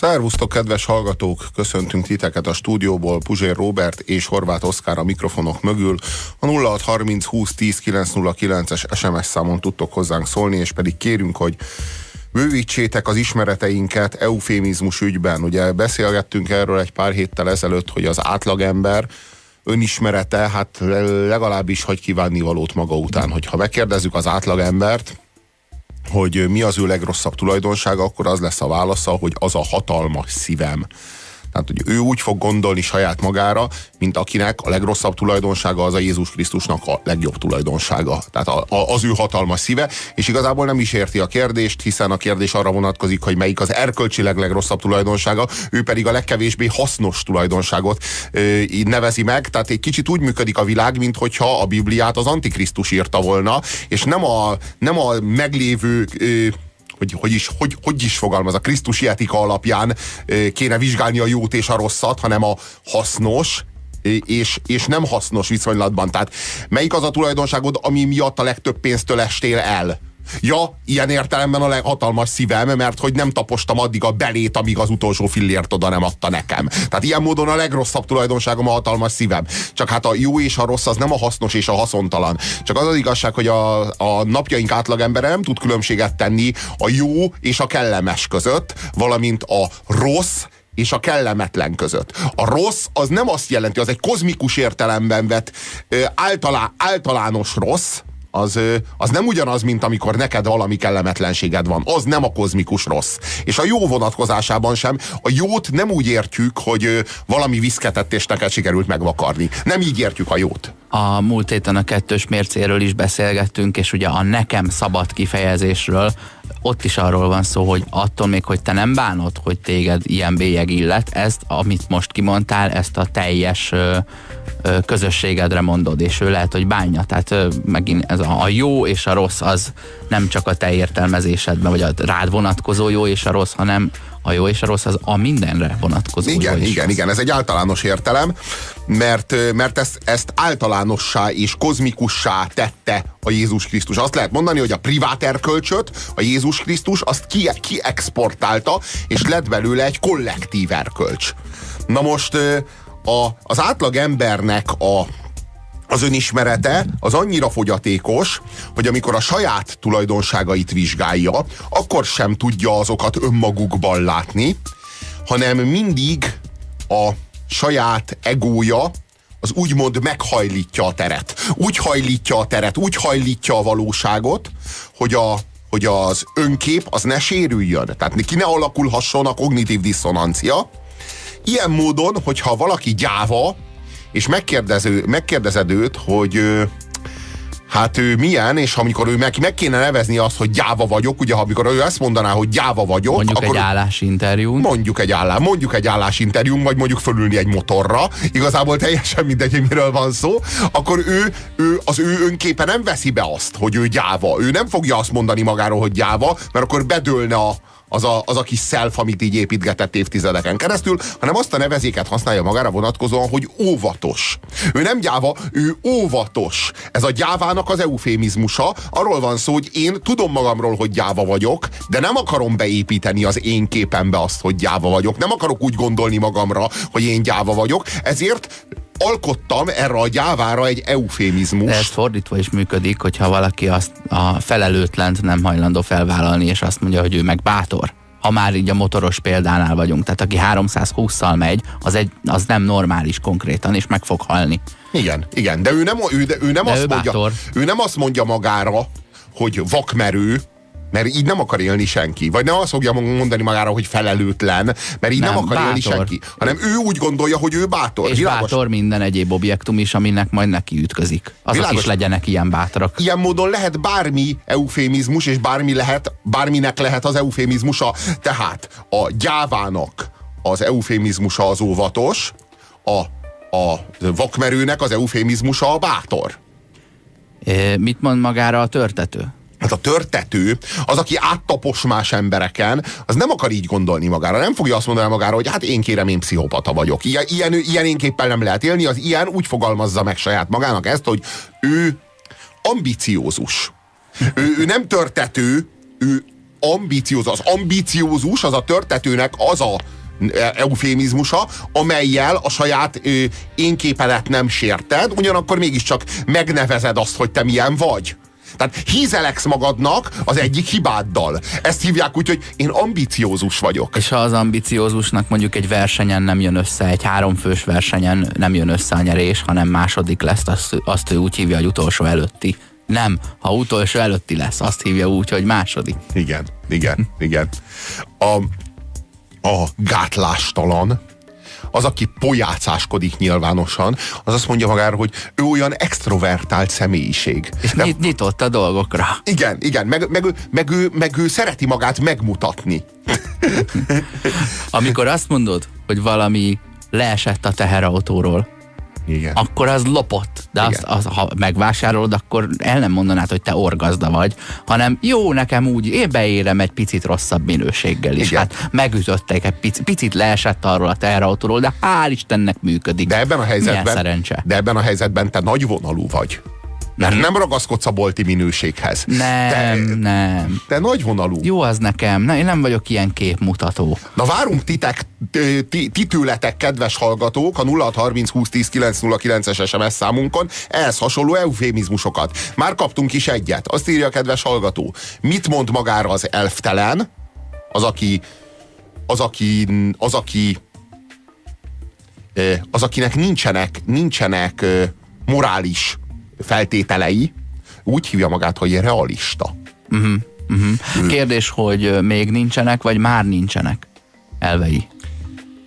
Szervusztok, kedves hallgatók! Köszöntünk titeket a stúdióból Puzsér Robert és Horváth Oszkár a mikrofonok mögül. A 0630 20 10 909-es SMS számon tudtok hozzánk szólni, és pedig kérünk, hogy bővítsétek az ismereteinket eufémizmus ügyben. Ugye beszélgettünk erről egy pár héttel ezelőtt, hogy az átlagember önismerete, hát legalábbis hagy kívánni valót maga után. Hogyha megkérdezzük az átlagembert, hogy mi az ő legrosszabb tulajdonsága, akkor az lesz a válasza, hogy az a hatalmas szívem. Tehát, hogy ő úgy fog gondolni saját magára, mint akinek a legrosszabb tulajdonsága az a Jézus Krisztusnak a legjobb tulajdonsága. Tehát a, a, az ő hatalmas szíve, és igazából nem is érti a kérdést, hiszen a kérdés arra vonatkozik, hogy melyik az erkölcsileg legrosszabb tulajdonsága, ő pedig a legkevésbé hasznos tulajdonságot ö, nevezi meg. Tehát egy kicsit úgy működik a világ, mint hogyha a Bibliát az Antikrisztus írta volna, és nem a, nem a meglévő ö, hogy, hogy, is, hogy, hogy is fogalmaz, a Krisztusi etika alapján kéne vizsgálni a jót és a rosszat, hanem a hasznos, és, és nem hasznos viszonylatban. Tehát melyik az a tulajdonságod, ami miatt a legtöbb pénztől estél el? Ja, ilyen értelemben a leghatalmas szívem, mert hogy nem tapostam addig a belét, amíg az utolsó fillért oda nem adta nekem. Tehát ilyen módon a legrosszabb tulajdonságom a hatalmas szívem. Csak hát a jó és a rossz az nem a hasznos és a haszontalan. Csak az az igazság, hogy a, a napjaink átlagembere nem tud különbséget tenni a jó és a kellemes között, valamint a rossz és a kellemetlen között. A rossz az nem azt jelenti, az egy kozmikus értelemben vett általá, általános rossz, az, az nem ugyanaz, mint amikor neked valami kellemetlenséged van. Az nem a kozmikus rossz. És a jó vonatkozásában sem. A jót nem úgy értjük, hogy valami viszketett és neked sikerült megvakarni. Nem így értjük a jót. A múlt héten a kettős mércéről is beszélgettünk, és ugye a nekem szabad kifejezésről, ott is arról van szó, hogy attól még, hogy te nem bánod, hogy téged ilyen bélyeg illet, ezt, amit most kimondtál, ezt a teljes közösségedre mondod, és ő lehet, hogy bánja. Tehát megint ez a, a jó és a rossz az nem csak a te értelmezésedben, vagy a rád vonatkozó jó és a rossz, hanem a jó és a rossz az a mindenre vonatkozó. Igen, jó igen, igen, ez egy általános értelem, mert, mert ezt, ezt általánossá és kozmikussá tette a Jézus Krisztus. Azt lehet mondani, hogy a privát erkölcsöt, a Jézus Krisztus azt ki, kiexportálta, és lett belőle egy kollektív erkölcs. Na most a, az átlag embernek a az önismerete az annyira fogyatékos, hogy amikor a saját tulajdonságait vizsgálja, akkor sem tudja azokat önmagukban látni, hanem mindig a saját egója az úgymond meghajlítja a teret. Úgy hajlítja a teret, úgy hajlítja a valóságot, hogy a hogy az önkép az ne sérüljön. Tehát ki ne alakulhasson a kognitív diszonancia. Ilyen módon, hogyha valaki gyáva, és megkérdező, megkérdezed őt, hogy hát ő milyen, és amikor ő meg, meg kéne nevezni azt, hogy gyáva vagyok, ugye, amikor ő azt mondaná, hogy gyáva vagyok, mondjuk akkor egy állásinterjú. Mondjuk egy állás, mondjuk egy állásinterjú, vagy mondjuk fölülni egy motorra, igazából teljesen mindegy, hogy miről van szó, akkor ő, ő az ő önképe nem veszi be azt, hogy ő gyáva. Ő nem fogja azt mondani magáról, hogy gyáva, mert akkor bedőlne a, az a, az a kis szelf, amit így építgetett évtizedeken keresztül, hanem azt a nevezéket használja magára vonatkozóan, hogy óvatos. Ő nem gyáva, ő óvatos. Ez a gyávának az eufémizmusa. Arról van szó, hogy én tudom magamról, hogy gyáva vagyok, de nem akarom beépíteni az én képembe azt, hogy gyáva vagyok. Nem akarok úgy gondolni magamra, hogy én gyáva vagyok. Ezért alkottam erre a gyávára egy eufémizmus. De ez fordítva is működik, hogyha valaki azt a felelőtlent nem hajlandó felvállalni, és azt mondja, hogy ő meg bátor. Ha már így a motoros példánál vagyunk. Tehát aki 320-szal megy, az, egy, az nem normális konkrétan, és meg fog halni. Igen, igen, de ő nem, ő, de ő nem, de azt, ő mondja, ő nem azt mondja magára, hogy vakmerő, mert így nem akar élni senki. Vagy nem azt fogja mondani magára, hogy felelőtlen, mert így nem, nem akar bátor. élni senki. Hanem ő úgy gondolja, hogy ő bátor. És Világos? bátor minden egyéb objektum is, aminek majd neki ütközik. Azok Világos. is legyenek ilyen bátrak. Ilyen módon lehet bármi eufémizmus, és bármi lehet, bárminek lehet az eufémizmusa. Tehát a gyávának az eufémizmusa az óvatos, a, a vakmerőnek az eufémizmusa a bátor. É, mit mond magára a törtető? Hát a törtető, az, aki áttapos más embereken, az nem akar így gondolni magára. Nem fogja azt mondani magára, hogy hát én kérem, én pszichopata vagyok. Ilyen, ilyen, ilyen énképpen nem lehet élni. Az ilyen úgy fogalmazza meg saját magának ezt, hogy ő ambiciózus. Ő, ő nem törtető, ő ambiciózus. Az ambiciózus az a törtetőnek az a eufémizmusa, amelyel a saját ö, énképedet nem sérted, ugyanakkor mégiscsak megnevezed azt, hogy te milyen vagy. Tehát hízeleksz magadnak az egyik hibáddal. Ezt hívják úgy, hogy én ambiciózus vagyok. És ha az ambiciózusnak mondjuk egy versenyen nem jön össze, egy háromfős versenyen nem jön össze a nyerés, hanem második lesz, azt, azt ő úgy hívja, hogy utolsó előtti. Nem, ha utolsó előtti lesz, azt hívja úgy, hogy második. Igen, igen, igen. A, a gátlástalan, az, aki pojácáskodik nyilvánosan, az azt mondja magára, hogy ő olyan extrovertált személyiség. És De, nyitott a dolgokra. Igen, igen, meg, meg, meg, ő, meg ő szereti magát megmutatni. Amikor azt mondod, hogy valami leesett a teherautóról, igen. akkor az lopott. De azt, az, ha megvásárolod, akkor el nem mondanád, hogy te orgazda vagy, hanem jó, nekem úgy, én beérem egy picit rosszabb minőséggel is. Igen. Hát megütöttek egy picit, picit leesett arról a teherautóról, de hál' Istennek működik. De ebben a helyzetben, de ebben a helyzetben te nagyvonalú vagy. Mert nem ragaszkodsz a bolti minőséghez. Nem, te, nem. Te nagyvonalú. Jó az nekem. Na, én nem vagyok ilyen képmutató. Na várunk titek, titületek, kedves hallgatók, a 0630 20 10 909-es SMS számunkon ehhez hasonló eufémizmusokat. Már kaptunk is egyet. Azt írja a kedves hallgató. Mit mond magára az elftelen? Az, aki az, aki, az, aki az, akinek nincsenek, nincsenek morális feltételei, úgy hívja magát, hogy realista. Uh-huh, uh-huh. Kérdés, hogy még nincsenek, vagy már nincsenek elvei?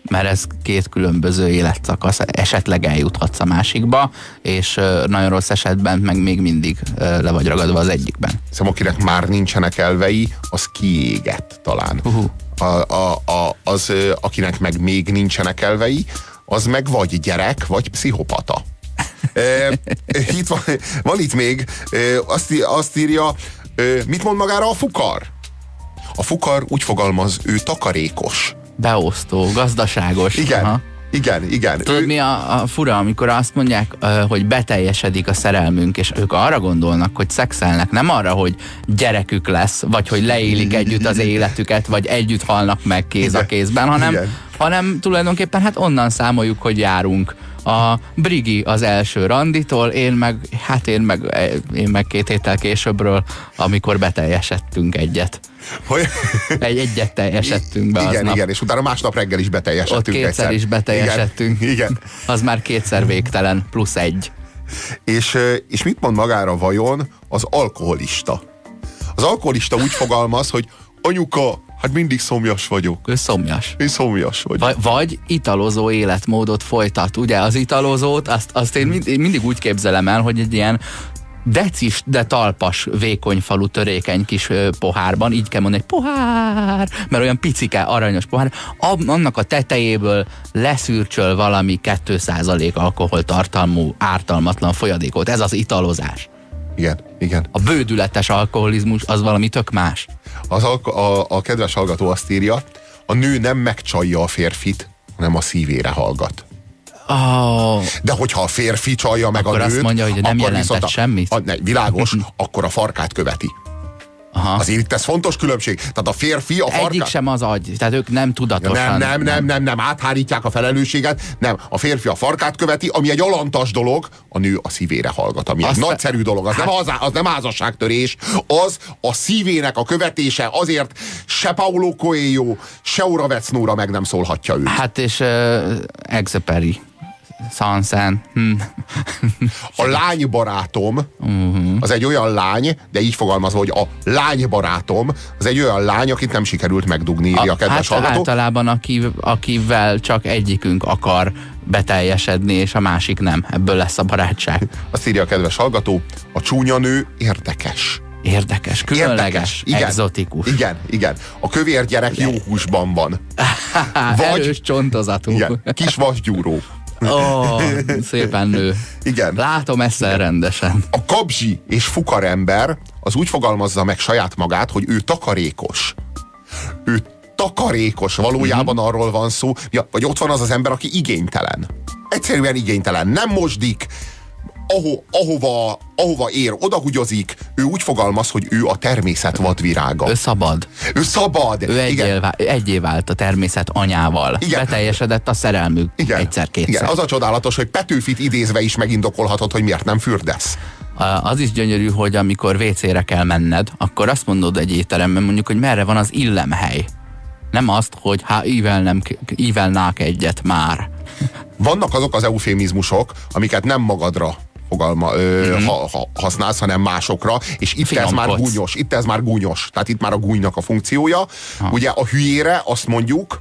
Mert ez két különböző életszakasz, esetleg eljuthatsz a másikba, és nagyon rossz esetben meg még mindig le vagy ragadva az egyikben. Szóval akinek már nincsenek elvei, az kiégett talán. Uh-huh. A, a, a, az, akinek meg még nincsenek elvei, az meg vagy gyerek, vagy pszichopata. Itt van, van itt még, azt, azt írja, mit mond magára a fukar? A fukar úgy fogalmaz, ő takarékos. Beosztó, gazdaságos. Igen. Aha. Igen, igen. Tudod, ő... mi a, a fura, amikor azt mondják, hogy beteljesedik a szerelmünk, és ők arra gondolnak, hogy szexelnek, nem arra, hogy gyerekük lesz, vagy hogy leélik együtt az életüket, vagy együtt halnak meg kéz a kézben, hanem, hanem tulajdonképpen hát onnan számoljuk, hogy járunk a Brigi az első randitól, én meg, hát én meg, én meg két héttel későbbről, amikor beteljesedtünk egyet. Hogy? Egy egyet teljesedtünk be Igen, igen, és utána másnap reggel is beteljesedtünk Ott kétszer egyszer. is beteljesedtünk. Igen, igen. Az már kétszer végtelen, plusz egy. És, és mit mond magára vajon az alkoholista? Az alkoholista úgy fogalmaz, hogy anyuka, Hát mindig szomjas vagyok. Ő szomjas. Én szomjas vagyok. Vagy, vagy italozó életmódot folytat. Ugye az italozót, azt, azt én, mind, én mindig úgy képzelem el, hogy egy ilyen decis, de talpas, vékony falu, törékeny kis pohárban, így kell mondani, pohár, mert olyan picike, aranyos pohár, annak a tetejéből leszűrcsöl valami 2% alkoholtartalmú, ártalmatlan folyadékot. Ez az italozás. Igen, igen. A bődületes alkoholizmus az valami tök más. Az a, a, a kedves hallgató azt írja, a nő nem megcsalja a férfit, hanem a szívére hallgat. Oh. De hogyha a férfi csalja meg akkor a nőt, azt mondja, hogy nem jelentett semmit? A, ne, világos, akkor a farkát követi. Aha. Azért itt ez fontos különbség. Tehát a férfi a farka... Egyik sem az agy, tehát ők nem tudatosan. Nem, nem, nem, nem, nem, áthárítják a felelősséget. Nem, a férfi a farkát követi, ami egy alantas dolog, a nő a szívére hallgat, ami Azt egy nagyszerű dolog. Az, hát... nem, az, az nem házasságtörés, az a szívének a követése, azért se Paulo Coelho, se Ura Vecnóra meg nem szólhatja őt. Hát és uh, Exeperi Sansen. Hm. A lánybarátom uh-huh. az egy olyan lány, de így fogalmazva, hogy a lánybarátom az egy olyan lány, akit nem sikerült megdugni, írja a, a kedves hát hallgató. általában aki, akivel csak egyikünk akar beteljesedni, és a másik nem. Ebből lesz a barátság. Azt írja a kedves hallgató, a csúnya nő érdekes. Érdekes, különleges, érdekes, igen, exotikus. Igen, igen. A kövér gyerek jó húsban van. Vagy, Erős csontozatú. Igen, kis vasgyúró. Oh, szépen nő. Igen. Látom ezt rendesen. A kabzsi és fukarember az úgy fogalmazza meg saját magát, hogy ő takarékos. Ő takarékos, valójában mm-hmm. arról van szó, ja, vagy ott van az az ember, aki igénytelen. Egyszerűen igénytelen. Nem mosdik, aho, ahova, ahova ér, odahugyozik, ő úgy fogalmaz, hogy ő a természet vadvirága. Ő szabad. Ő szabad. Ő egyé, vált a természet anyával. Igen. Beteljesedett a szerelmük Igen. egyszer-kétszer. Igen, az a csodálatos, hogy Petőfit idézve is megindokolhatod, hogy miért nem fürdesz. Az is gyönyörű, hogy amikor WC-re kell menned, akkor azt mondod egy étteremben mondjuk, hogy merre van az illemhely. Nem azt, hogy hát ívelnem, ívelnák egyet már. Vannak azok az eufémizmusok, amiket nem magadra fogalma ö, mm-hmm. ha, ha, használsz, hanem másokra, és itt Finom ez már gúnyos, itt ez már gúnyos, tehát itt már a gúnynak a funkciója. Ha. Ugye a hülyére azt mondjuk,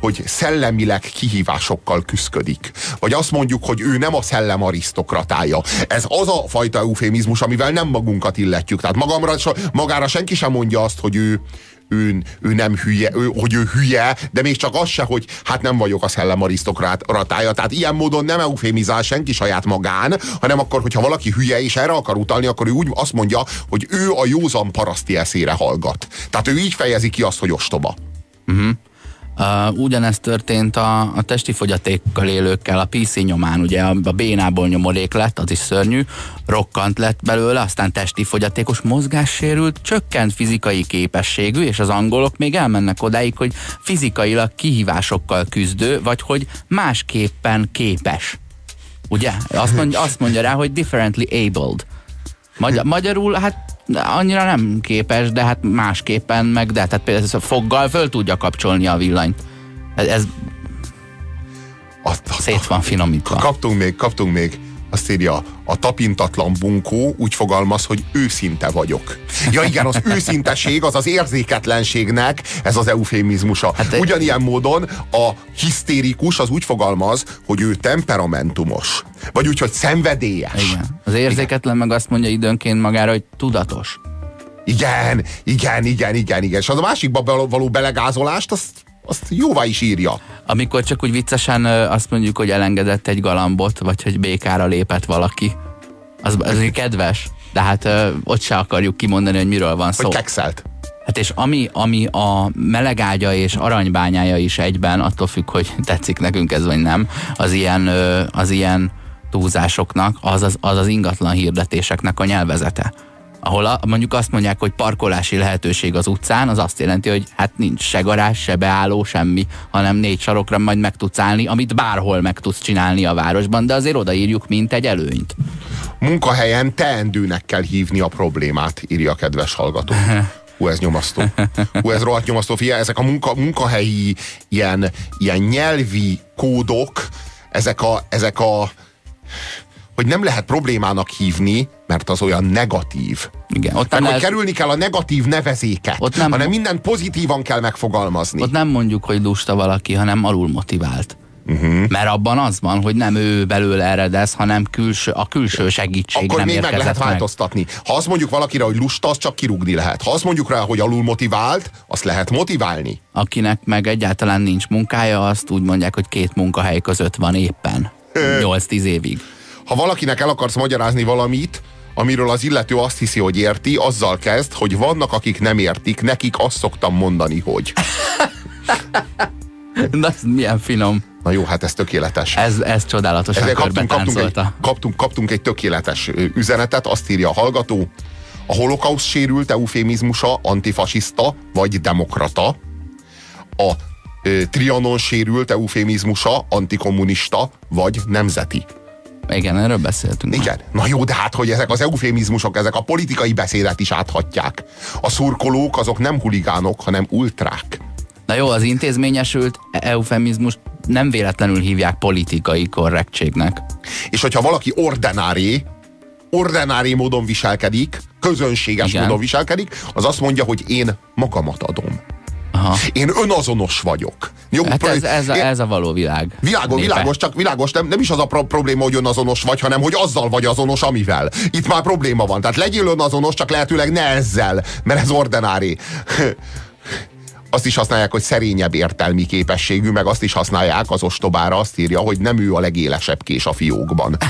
hogy szellemileg kihívásokkal küzdik. Vagy azt mondjuk, hogy ő nem a szellem arisztokratája. Ez az a fajta eufémizmus, amivel nem magunkat illetjük. Tehát magamra, magára senki sem mondja azt, hogy ő, ő, ő nem hülye, ő, hogy ő hülye, de még csak az se, hogy hát nem vagyok a szellem arisztokratája. Tehát ilyen módon nem eufémizál senki saját magán, hanem akkor, hogyha valaki hülye és erre akar utalni, akkor ő úgy azt mondja, hogy ő a józan paraszti eszére hallgat. Tehát ő így fejezi ki azt, hogy ostoba. Uh-huh. Uh, ugyanezt történt a, a testi fogyatékkal élőkkel, a PC nyomán, ugye a, a bénából nyomorék lett, az is szörnyű, rokkant lett belőle, aztán testi fogyatékos mozgássérült, csökkent fizikai képességű, és az angolok még elmennek odáig, hogy fizikailag kihívásokkal küzdő, vagy hogy másképpen képes. Ugye? Azt mondja, azt mondja rá, hogy differently abled. Magyar, magyarul, hát annyira nem képes, de hát másképpen meg, de tehát például foggal föl tudja kapcsolni a villanyt. Ez, ez azt, szét van finomítva. Kaptunk még, kaptunk még azt írja, a tapintatlan bunkó úgy fogalmaz, hogy őszinte vagyok. Ja igen, az őszinteség, az az érzéketlenségnek, ez az eufémizmusa. Hát Ugyanilyen módon a hisztérikus az úgy fogalmaz, hogy ő temperamentumos. Vagy úgy, hogy szenvedélyes. Igen. Az érzéketlen igen. meg azt mondja időnként magára, hogy tudatos. Igen, igen, igen, igen, igen. És az a másikba való belegázolást, azt azt jóvá is írja. Amikor csak úgy viccesen azt mondjuk, hogy elengedett egy galambot, vagy hogy békára lépett valaki, az, az kedves, de hát ott se akarjuk kimondani, hogy miről van szó. Hogy kekszelt. Hát és ami, ami a melegágya és aranybányája is egyben, attól függ, hogy tetszik nekünk ez vagy nem, az ilyen, az ilyen túlzásoknak, az az, az az ingatlan hirdetéseknek a nyelvezete ahol a, mondjuk azt mondják, hogy parkolási lehetőség az utcán, az azt jelenti, hogy hát nincs se garázs, se beálló, semmi, hanem négy sarokra majd meg tudsz állni, amit bárhol meg tudsz csinálni a városban, de azért odaírjuk, mint egy előnyt. Munkahelyen teendőnek kell hívni a problémát, írja a kedves hallgató. Hú, ez nyomasztó. Hú, ez rohadt nyomasztó. Fia, ezek a munka, munkahelyi ilyen, ilyen nyelvi kódok, ezek a, ezek a hogy nem lehet problémának hívni, mert az olyan negatív. Igen, ott nem hogy kerülni kell a negatív nevezéket, ott nem, hanem mindent pozitívan kell megfogalmazni. Ott nem mondjuk, hogy lusta valaki, hanem alul motivált. Uh-huh. Mert abban az van, hogy nem ő belőle eredez, hanem külső, a külső segítség Akkor nem még meg lehet meg. változtatni. Ha azt mondjuk valakire, hogy lusta, az csak kirúgni lehet. Ha azt mondjuk rá, hogy alul motivált, azt lehet motiválni. Akinek meg egyáltalán nincs munkája, azt úgy mondják, hogy két munkahely között van éppen. 8-10 évig ha valakinek el akarsz magyarázni valamit, amiről az illető azt hiszi, hogy érti, azzal kezd, hogy vannak, akik nem értik, nekik azt szoktam mondani, hogy. Na, ez milyen finom. Na jó, hát ez tökéletes. Ez, ez csodálatosan Ezzel kaptunk, kaptunk, egy, kaptunk, kaptunk egy tökéletes üzenetet, azt írja a hallgató, a holokauszt sérült eufémizmusa antifasiszta vagy demokrata, a ö, trianon sérült eufémizmusa antikommunista vagy nemzeti. Igen, erről beszéltünk. Igen. Na jó, de hát, hogy ezek az eufémizmusok, ezek a politikai beszédet is áthatják. A szurkolók azok nem huligánok, hanem ultrák. Na jó, az intézményesült eufemizmus nem véletlenül hívják politikai korrektségnek. És hogyha valaki ordinári, ordinári módon viselkedik, közönséges Igen. módon viselkedik, az azt mondja, hogy én magamat adom. Aha. Én önazonos vagyok. Jó, hát ez, ez, a, ez a való világ. Világos, világos, csak világos, nem, nem is az a pro- probléma, hogy önazonos vagy, hanem hogy azzal vagy azonos, amivel. Itt már probléma van. Tehát legyél önazonos, csak lehetőleg ne ezzel, mert ez ordinári azt is használják, hogy szerényebb értelmi képességű, meg azt is használják az ostobára, azt írja, hogy nem ő a legélesebb kés a fiókban.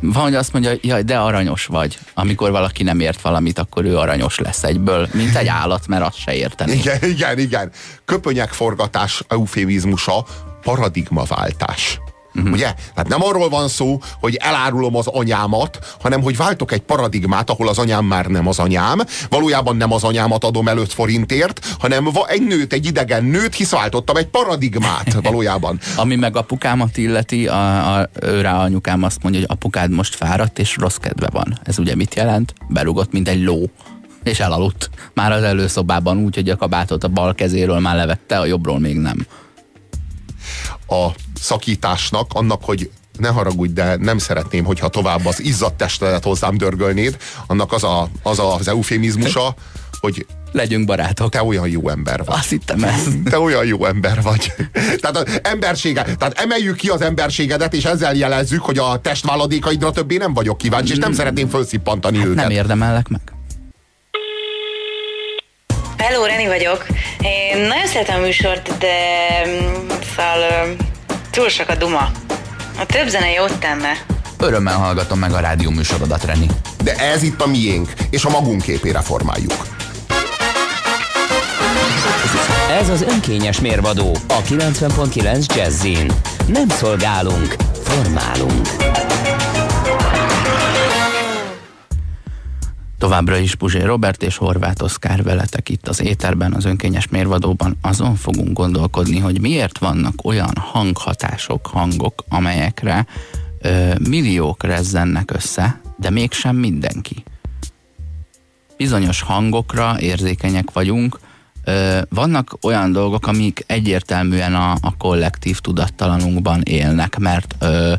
Van, hogy azt mondja, jaj, de aranyos vagy. Amikor valaki nem ért valamit, akkor ő aranyos lesz egyből, mint egy állat, mert azt se érteni. Igen, igen, igen. Köpönyek forgatás eufémizmusa, paradigmaváltás. Uh-huh. Ugye? Tehát nem arról van szó, hogy elárulom az anyámat, hanem hogy váltok egy paradigmát, ahol az anyám már nem az anyám, valójában nem az anyámat adom el 5 forintért, hanem egy nőt, egy idegen nőt, hisz váltottam egy paradigmát valójában. Ami meg apukámat illeti, a, a, ő rá anyukám azt mondja, hogy apukád most fáradt és rossz kedve van. Ez ugye mit jelent? Berugott, mint egy ló és elaludt. Már az előszobában úgy, hogy a kabátot a bal kezéről már levette, a jobbról még nem. A szakításnak, annak, hogy ne haragudj, de nem szeretném, hogyha tovább az izzadt testedet hozzám dörgölnéd, annak az a, az, a, az eufémizmusa, hogy legyünk barátok. Te olyan jó ember vagy. Azt hittem ez. Te olyan jó ember vagy. tehát az embersége, tehát emeljük ki az emberségedet, és ezzel jelezzük, hogy a testváladékaidra többé nem vagyok kíváncsi, és nem szeretném felszippantani hát őket. Nem érdemellek meg. Hello, Reni vagyok. Én nagyon szeretem a műsort, de mm, szóval túl sok a duma. A több zene jót tenne. Örömmel hallgatom meg a rádió műsorodat, Reni. De ez itt a miénk, és a magunk képére formáljuk. Ez az önkényes mérvadó a 90.9 Jazzin. Nem szolgálunk, formálunk. Továbbra is Puzsé Robert és Horváth Oszkár veletek itt az éterben, az önkényes mérvadóban. Azon fogunk gondolkodni, hogy miért vannak olyan hanghatások, hangok, amelyekre ö, milliók rezzennek össze, de mégsem mindenki. Bizonyos hangokra érzékenyek vagyunk, ö, vannak olyan dolgok, amik egyértelműen a, a kollektív tudattalanunkban élnek, mert ö,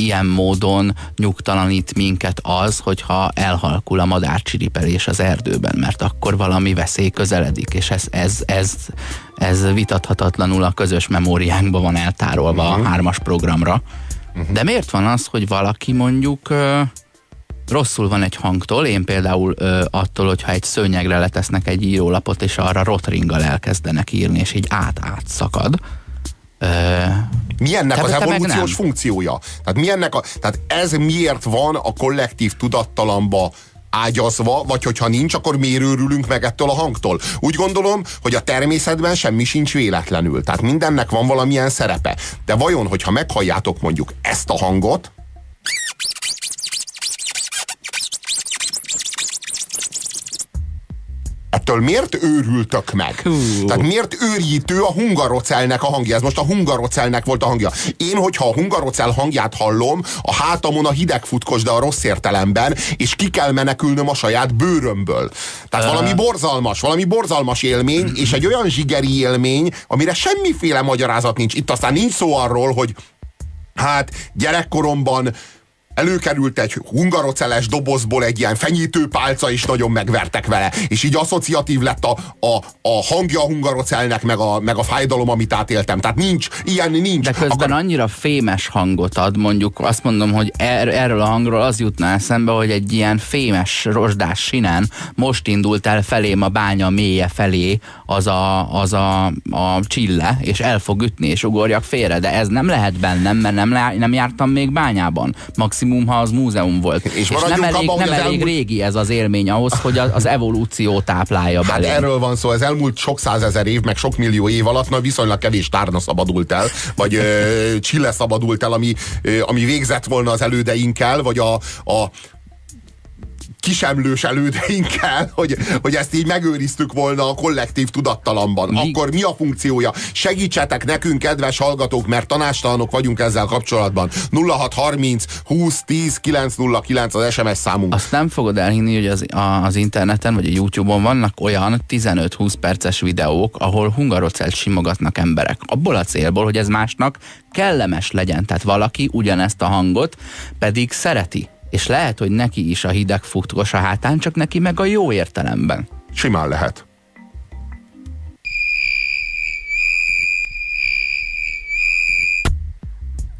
ilyen módon nyugtalanít minket az, hogyha elhalkul a madárcsiripelés az erdőben, mert akkor valami veszély közeledik, és ez, ez, ez, ez vitathatatlanul a közös memóriánkban van eltárolva uh-huh. a mhm. hármas programra. Uh-huh. De miért van az, hogy valaki mondjuk ö, rosszul van egy hangtól, én például ö, attól, hogyha egy szőnyegre letesznek egy írólapot, és arra rotringgal elkezdenek írni, és így át-át szakad, mi ennek az evolúciós funkciója? Tehát, mi ennek a, tehát ez miért van a kollektív tudattalamba ágyazva, vagy hogyha nincs, akkor miért őrülünk meg ettől a hangtól? Úgy gondolom, hogy a természetben semmi sincs véletlenül. Tehát mindennek van valamilyen szerepe. De vajon, hogyha meghalljátok mondjuk ezt a hangot, ettől miért őrültök meg? Hú. Tehát miért őrjítő a hungarocelnek a hangja? Ez most a hungarocelnek volt a hangja. Én, hogyha a hungarocel hangját hallom, a hátamon a hideg futkos, de a rossz értelemben, és ki kell menekülnöm a saját bőrömből. Tehát uh. valami borzalmas, valami borzalmas élmény, és egy olyan zsigeri élmény, amire semmiféle magyarázat nincs. Itt aztán nincs szó arról, hogy hát gyerekkoromban előkerült egy hungaroceles dobozból egy ilyen fenyítőpálca, és nagyon megvertek vele. És így asszociatív lett a, a, a hangja a hungarocelnek, meg a, meg a fájdalom, amit átéltem. Tehát nincs, ilyen nincs. De közben Akar... annyira fémes hangot ad, mondjuk azt mondom, hogy er, erről a hangról az jutná eszembe, hogy egy ilyen fémes, rozsdás sinen most indult el felém a bánya mélye felé az a, az a, a csille, és el fog ütni, és ugorjak félre, de ez nem lehet bennem, mert nem, nem jártam még bányában. Maximum maximum, ha az múzeum volt. És, és nem elég, abban, nem elég elmúlt... régi ez az élmény ahhoz, hogy az evolúció táplálja hát belé. erről van szó, ez elmúlt sok százezer év, meg sok millió év alatt, na viszonylag kevés tárna szabadult el, vagy ö, Chile szabadult el, ami, ö, ami végzett volna az elődeinkkel, vagy a, a kisemlős elődeinkkel, hogy, hogy ezt így megőriztük volna a kollektív tudattalamban. Mi? Akkor mi a funkciója? Segítsetek nekünk, kedves hallgatók, mert tanástalanok vagyunk ezzel kapcsolatban. 0630 20 10 909 az SMS számunk. Azt nem fogod elhinni, hogy az, a, az interneten vagy a YouTube-on vannak olyan 15-20 perces videók, ahol hungarocelt simogatnak emberek. Abból a célból, hogy ez másnak kellemes legyen. Tehát valaki ugyanezt a hangot pedig szereti és lehet, hogy neki is a hideg futkos a hátán, csak neki meg a jó értelemben. Simán lehet.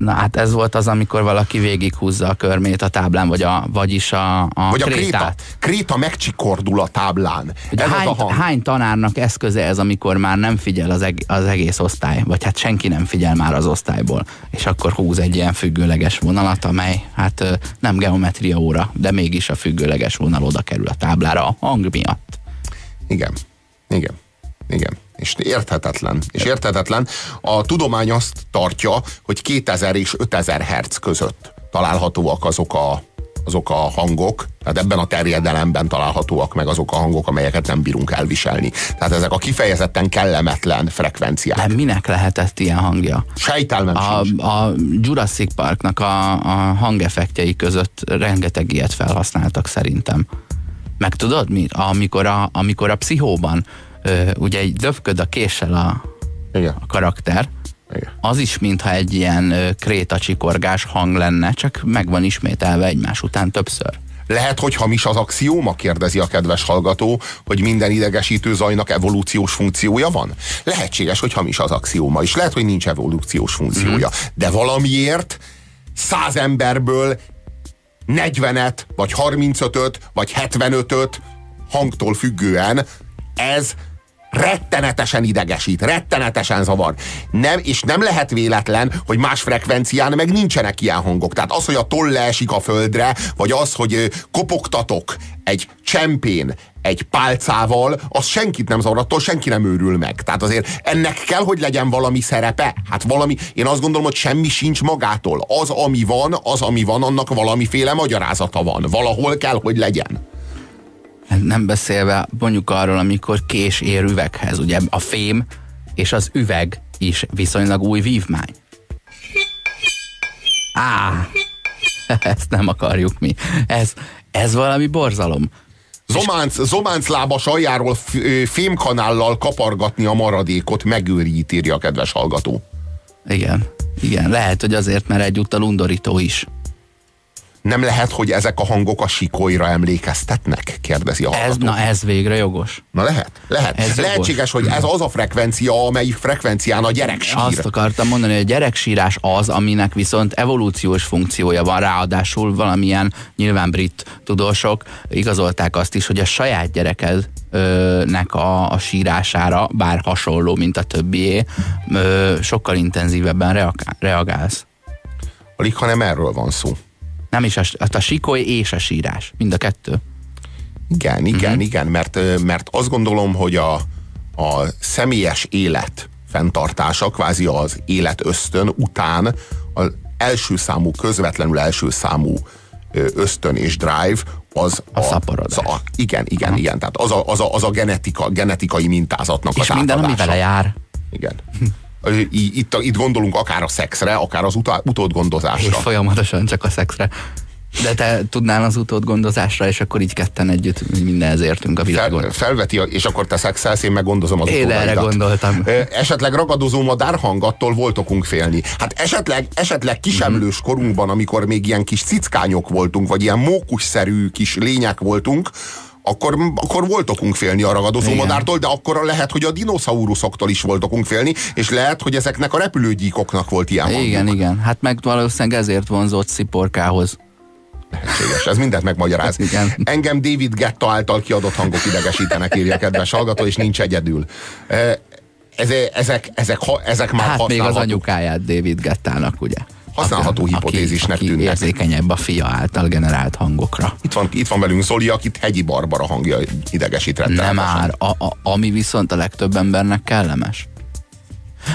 Na hát ez volt az, amikor valaki végighúzza a körmét a táblán, vagy a, vagyis a, a vagy krétát. a kréta, kréta megcsikordul a táblán. ez hány, az a hang. hány tanárnak eszköze ez, amikor már nem figyel az, eg, az egész osztály, vagy hát senki nem figyel már az osztályból, és akkor húz egy ilyen függőleges vonalat, amely hát nem geometria óra, de mégis a függőleges vonal oda kerül a táblára a hang miatt. Igen, igen, igen. És érthetetlen. És érthetetlen. A tudomány azt tartja, hogy 2000 és 5000 Hz között találhatóak azok a, azok a hangok, tehát ebben a terjedelemben találhatóak meg azok a hangok, amelyeket nem bírunk elviselni. Tehát ezek a kifejezetten kellemetlen frekvenciák. De minek lehetett ilyen hangja? Sejtelmem A, sincs. a Jurassic Parknak a, a hangeffektjei között rengeteg ilyet felhasználtak szerintem. Meg tudod mi? Amikor a, amikor a pszichóban ö, ugye egy döfköd a késsel a, Igen. a karakter, Igen. az is mintha egy ilyen krétacsikorgás hang lenne, csak meg van ismételve egymás után többször. Lehet, hogy hamis az axióma, kérdezi a kedves hallgató, hogy minden idegesítő zajnak evolúciós funkciója van? Lehetséges, hogy hamis az axióma, és lehet, hogy nincs evolúciós funkciója. Mhm. De valamiért száz emberből 40-et, vagy 35-öt, vagy 75-öt hangtól függően ez rettenetesen idegesít, rettenetesen zavar. Nem, és nem lehet véletlen, hogy más frekvencián meg nincsenek ilyen hangok. Tehát az, hogy a toll leesik a földre, vagy az, hogy kopogtatok egy csempén, egy pálcával, az senkit nem zavar, attól senki nem őrül meg. Tehát azért ennek kell, hogy legyen valami szerepe. Hát valami, én azt gondolom, hogy semmi sincs magától. Az, ami van, az, ami van, annak valamiféle magyarázata van. Valahol kell, hogy legyen. Nem beszélve mondjuk arról, amikor kés ér üveghez, ugye a fém és az üveg is viszonylag új vívmány. Á, ezt nem akarjuk mi. Ez, ez valami borzalom. Zománc, zománc lábas aljáról fémkanállal kapargatni a maradékot megőrít, írja a kedves hallgató. Igen, igen, lehet, hogy azért, mert egyúttal undorító is. Nem lehet, hogy ezek a hangok a sikolyra emlékeztetnek? Kérdezi a Ez, hallgató. na ez végre jogos. Na lehet, lehet. Ez Lehetséges, hogy ez az a frekvencia, amelyik frekvencián a gyerek sír. Azt akartam mondani, hogy a gyereksírás az, aminek viszont evolúciós funkciója van, ráadásul valamilyen nyilván brit tudósok igazolták azt is, hogy a saját gyerekednek a, a sírására, bár hasonló, mint a többié, ö, sokkal intenzívebben reagál, reagálsz. Alig, hanem erről van szó. Nem is a, a sikoly és a sírás, mind a kettő. Igen, igen, uh-huh. igen, mert, mert azt gondolom, hogy a, a személyes élet fenntartása, kvázi az élet ösztön után az első számú, közvetlenül első számú ösztön és drive az A szaporodás. az a, igen, igen, Aha. igen. Tehát az a, az a, az a genetika, genetikai mintázatnak És az minden, ami vele jár. Igen. Itt, itt gondolunk akár a szexre, akár az utá, És utódgondozásra. folyamatosan csak a szexre. De te tudnál az utódgondozásra, és akkor így ketten együtt mindenhez értünk a világon. Fel, felveti, és akkor te szexelsz, én meg gondozom az Én erre utódaidat. gondoltam. Ö, Esetleg ragadozó madár hang, attól volt okunk félni. Hát esetleg, esetleg kisemlős Mhm. korunkban, amikor még ilyen kis cickányok voltunk, vagy ilyen mókusszerű kis lények voltunk, akkor, akkor volt okunk félni a ragadozó madártól, de akkor lehet, hogy a dinoszauruszoktól is volt okunk félni, és lehet, hogy ezeknek a repülőgyíkoknak volt ilyen. Igen, igen. Hát meg valószínűleg ezért vonzott sziporkához. Lehetséges, ez mindent megmagyaráz. Igen. Engem David Getta által kiadott hangok idegesítenek, írja kedves hallgató, és nincs egyedül. E, Ez, ezek, ezek, ha- ezek már Hát még az anyukáját David Gettának, ugye? Használható Aki- hipotézisnek aki, tűnnek. Érzékenyebb a fia által generált hangokra. Itt van, itt van velünk Zoli, akit Hegyi Barbara hangja idegesít Nem rettenetesen. már, a, a, ami viszont a legtöbb embernek kellemes.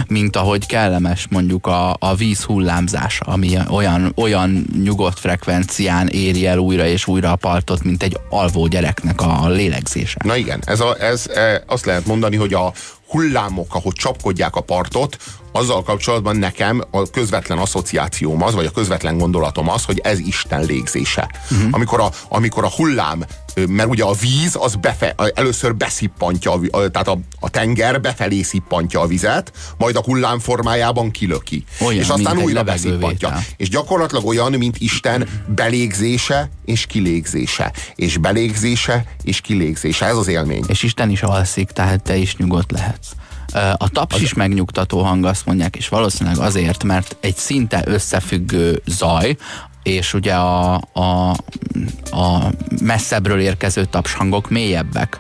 Mint ahogy kellemes mondjuk a, a víz hullámzása, ami olyan, olyan nyugodt frekvencián éri el újra és újra a partot, mint egy alvó gyereknek a lélegzése. Na igen, ez, a, ez e, azt lehet mondani, hogy a hullámok, ahogy csapkodják a partot, azzal kapcsolatban nekem a közvetlen asszociációm az, vagy a közvetlen gondolatom az, hogy ez Isten légzése. Uh-huh. Amikor, a, amikor a hullám, mert ugye a víz az befe, először beszippantja, a, tehát a, a tenger befelé szippantja a vizet, majd a hullám formájában kilöki. Olyan, és aztán újra beszippantja. És gyakorlatilag olyan, mint Isten belégzése és kilégzése. És belégzése és kilégzése. Ez az élmény. És Isten is alszik, tehát te is nyugodt lehetsz. A taps is megnyugtató hang, azt mondják, és valószínűleg azért, mert egy szinte összefüggő zaj, és ugye a, a, a messzebbről érkező tapshangok mélyebbek.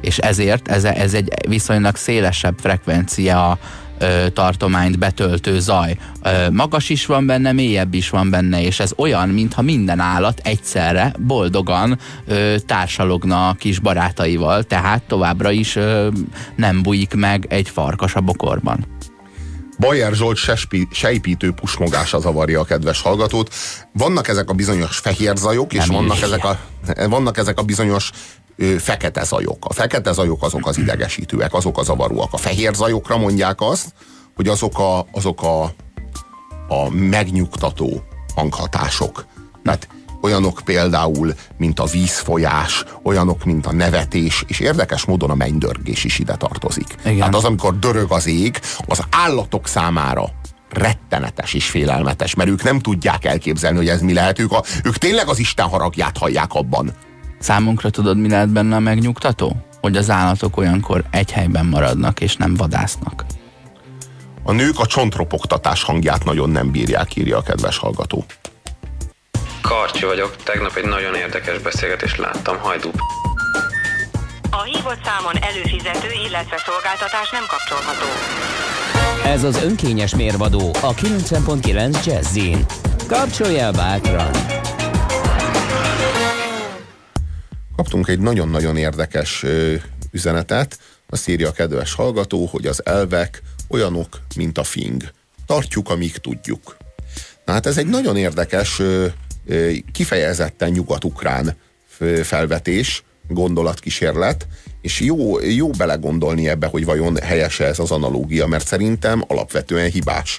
És ezért ez, ez egy viszonylag szélesebb frekvencia ö, tartományt betöltő zaj. Ö, magas is van benne, mélyebb is van benne, és ez olyan, mintha minden állat egyszerre boldogan ö, társalogna a kis barátaival, tehát továbbra is ö, nem bujik meg egy farkas a bokorban. Bajer Zsolt sespi, sejpítő pusmogása zavarja a kedves hallgatót. Vannak ezek a bizonyos fehér zajok, és vannak ezek, a, vannak ezek a bizonyos fekete zajok. A fekete zajok azok az idegesítőek, azok a zavaróak. A fehér zajokra mondják azt, hogy azok a, azok a, a megnyugtató hanghatások. Mert olyanok például, mint a vízfolyás, olyanok, mint a nevetés, és érdekes módon a mennydörgés is ide tartozik. Igen. Tehát az, amikor dörög az ég, az állatok számára rettenetes és félelmetes, mert ők nem tudják elképzelni, hogy ez mi lehet. Ők, a, ők tényleg az Isten haragját hallják abban. Számunkra tudod, mi lehet benne a megnyugtató? Hogy az állatok olyankor egy helyben maradnak, és nem vadásznak. A nők a csontropogtatás hangját nagyon nem bírják, írja a kedves hallgató. Karcsi vagyok, tegnap egy nagyon érdekes beszélgetést láttam Hajdú A hívott számon előfizető, illetve szolgáltatás nem kapcsolható. Ez az önkényes mérvadó a 90.9 Jazzin. Kapcsolja bátran! Kaptunk egy nagyon-nagyon érdekes üzenetet. Azt írja a kedves hallgató, hogy az elvek olyanok, mint a fing. Tartjuk, amíg tudjuk. Na hát ez egy nagyon érdekes, kifejezetten nyugat-ukrán felvetés, gondolatkísérlet, és jó, jó belegondolni ebbe, hogy vajon helyese ez az analógia, mert szerintem alapvetően hibás.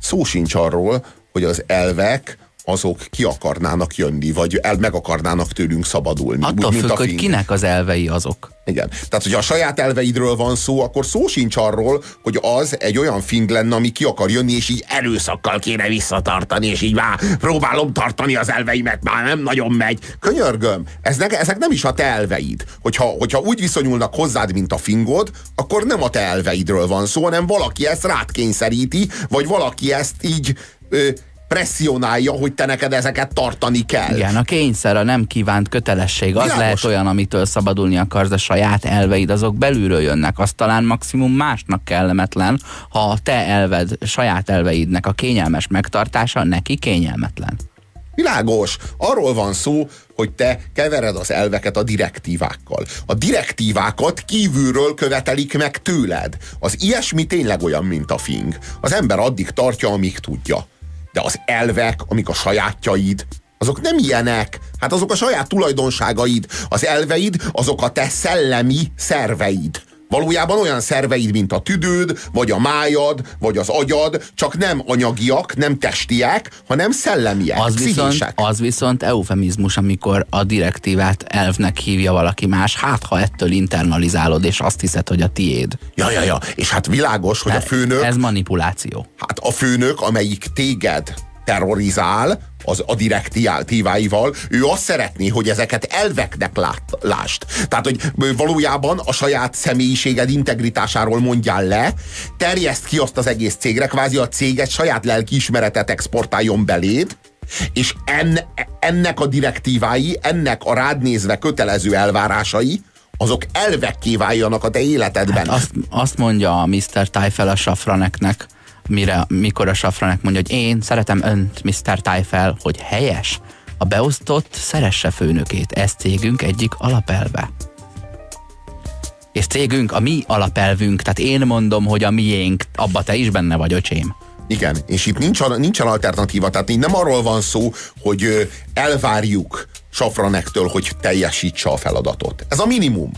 Szó sincs arról, hogy az elvek azok ki akarnának jönni, vagy el meg akarnának tőlünk szabadulni. Attól úgy, függ, a hogy kinek az elvei azok. Igen. Tehát, hogyha a saját elveidről van szó, akkor szó sincs arról, hogy az egy olyan fing lenne, ami ki akar jönni, és így erőszakkal kéne visszatartani, és így már próbálom tartani az elveimet, már nem nagyon megy. Könyörgöm, ez ne, ezek nem is a te elveid. Hogyha, hogyha úgy viszonyulnak hozzád, mint a fingod, akkor nem a te elveidről van szó, hanem valaki ezt rád kényszeríti, vagy valaki ezt így ö, presszionálja, hogy te neked ezeket tartani kell. Igen, a kényszer, a nem kívánt kötelesség, az Világos. lehet olyan, amitől szabadulni akarsz, de saját elveid azok belülről jönnek. Az talán maximum másnak kellemetlen, ha a te elved, saját elveidnek a kényelmes megtartása neki kényelmetlen. Világos. Arról van szó, hogy te kevered az elveket a direktívákkal. A direktívákat kívülről követelik meg tőled. Az ilyesmi tényleg olyan, mint a fing. Az ember addig tartja, amíg tudja. De az elvek, amik a sajátjaid, azok nem ilyenek. Hát azok a saját tulajdonságaid. Az elveid, azok a te szellemi szerveid. Valójában olyan szerveid, mint a tüdőd, vagy a májad, vagy az agyad, csak nem anyagiak, nem testiek, hanem szellemiek, Az viszont, az viszont eufemizmus, amikor a direktívát elvnek hívja valaki más, hát ha ettől internalizálod, és azt hiszed, hogy a tiéd. Ja, ja, ja. És hát világos, hogy a főnök, Ez manipuláció. hát a főnök, amelyik téged terrorizál az a direktíváival, ő azt szeretné, hogy ezeket elveknek lát, lást. Tehát, hogy valójában a saját személyiséged integritásáról mondjál le, terjeszt ki azt az egész cégre, kvázi a céget saját lelkiismeretet exportáljon beléd, és en, ennek a direktívái, ennek a rád nézve kötelező elvárásai, azok elvekké váljanak a te életedben. Azt, azt mondja a Mr. Tyfel a Safraneknek, mire, mikor a Safranek mondja, hogy én szeretem önt, Mr. Tyfel, hogy helyes. A beosztott szeresse főnökét. Ez cégünk egyik alapelve. És cégünk, a mi alapelvünk, tehát én mondom, hogy a miénk, abba te is benne vagy, öcsém. Igen, és itt nincs, nincsen alternatíva, tehát így nem arról van szó, hogy elvárjuk Safranektől, hogy teljesítse a feladatot. Ez a minimum.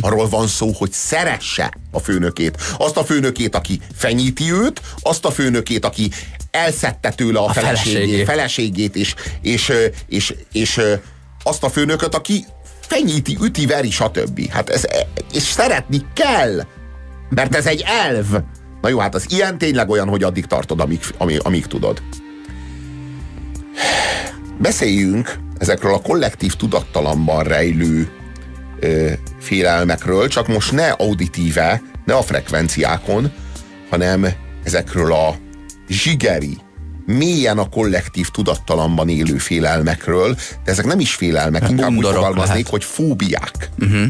Arról van szó, hogy szeresse a főnökét. Azt a főnökét, aki fenyíti őt, azt a főnökét, aki elszedte tőle a, A feleségét, feleségét. és, és, és, és, és azt a főnököt, aki fenyíti, üti, veri, stb. Hát ez, és szeretni kell, mert ez egy elv. Na jó, hát az ilyen tényleg olyan, hogy addig tartod, amíg, amíg, amíg tudod. Beszéljünk ezekről a kollektív tudattalamban rejlő ö, félelmekről, csak most ne auditíve, ne a frekvenciákon, hanem ezekről a zsigeri, mélyen a kollektív tudattalamban élő félelmekről, de ezek nem is félelmek, inkább úgy fogalmaznék, lehet. hogy fóbiák. Uh-huh.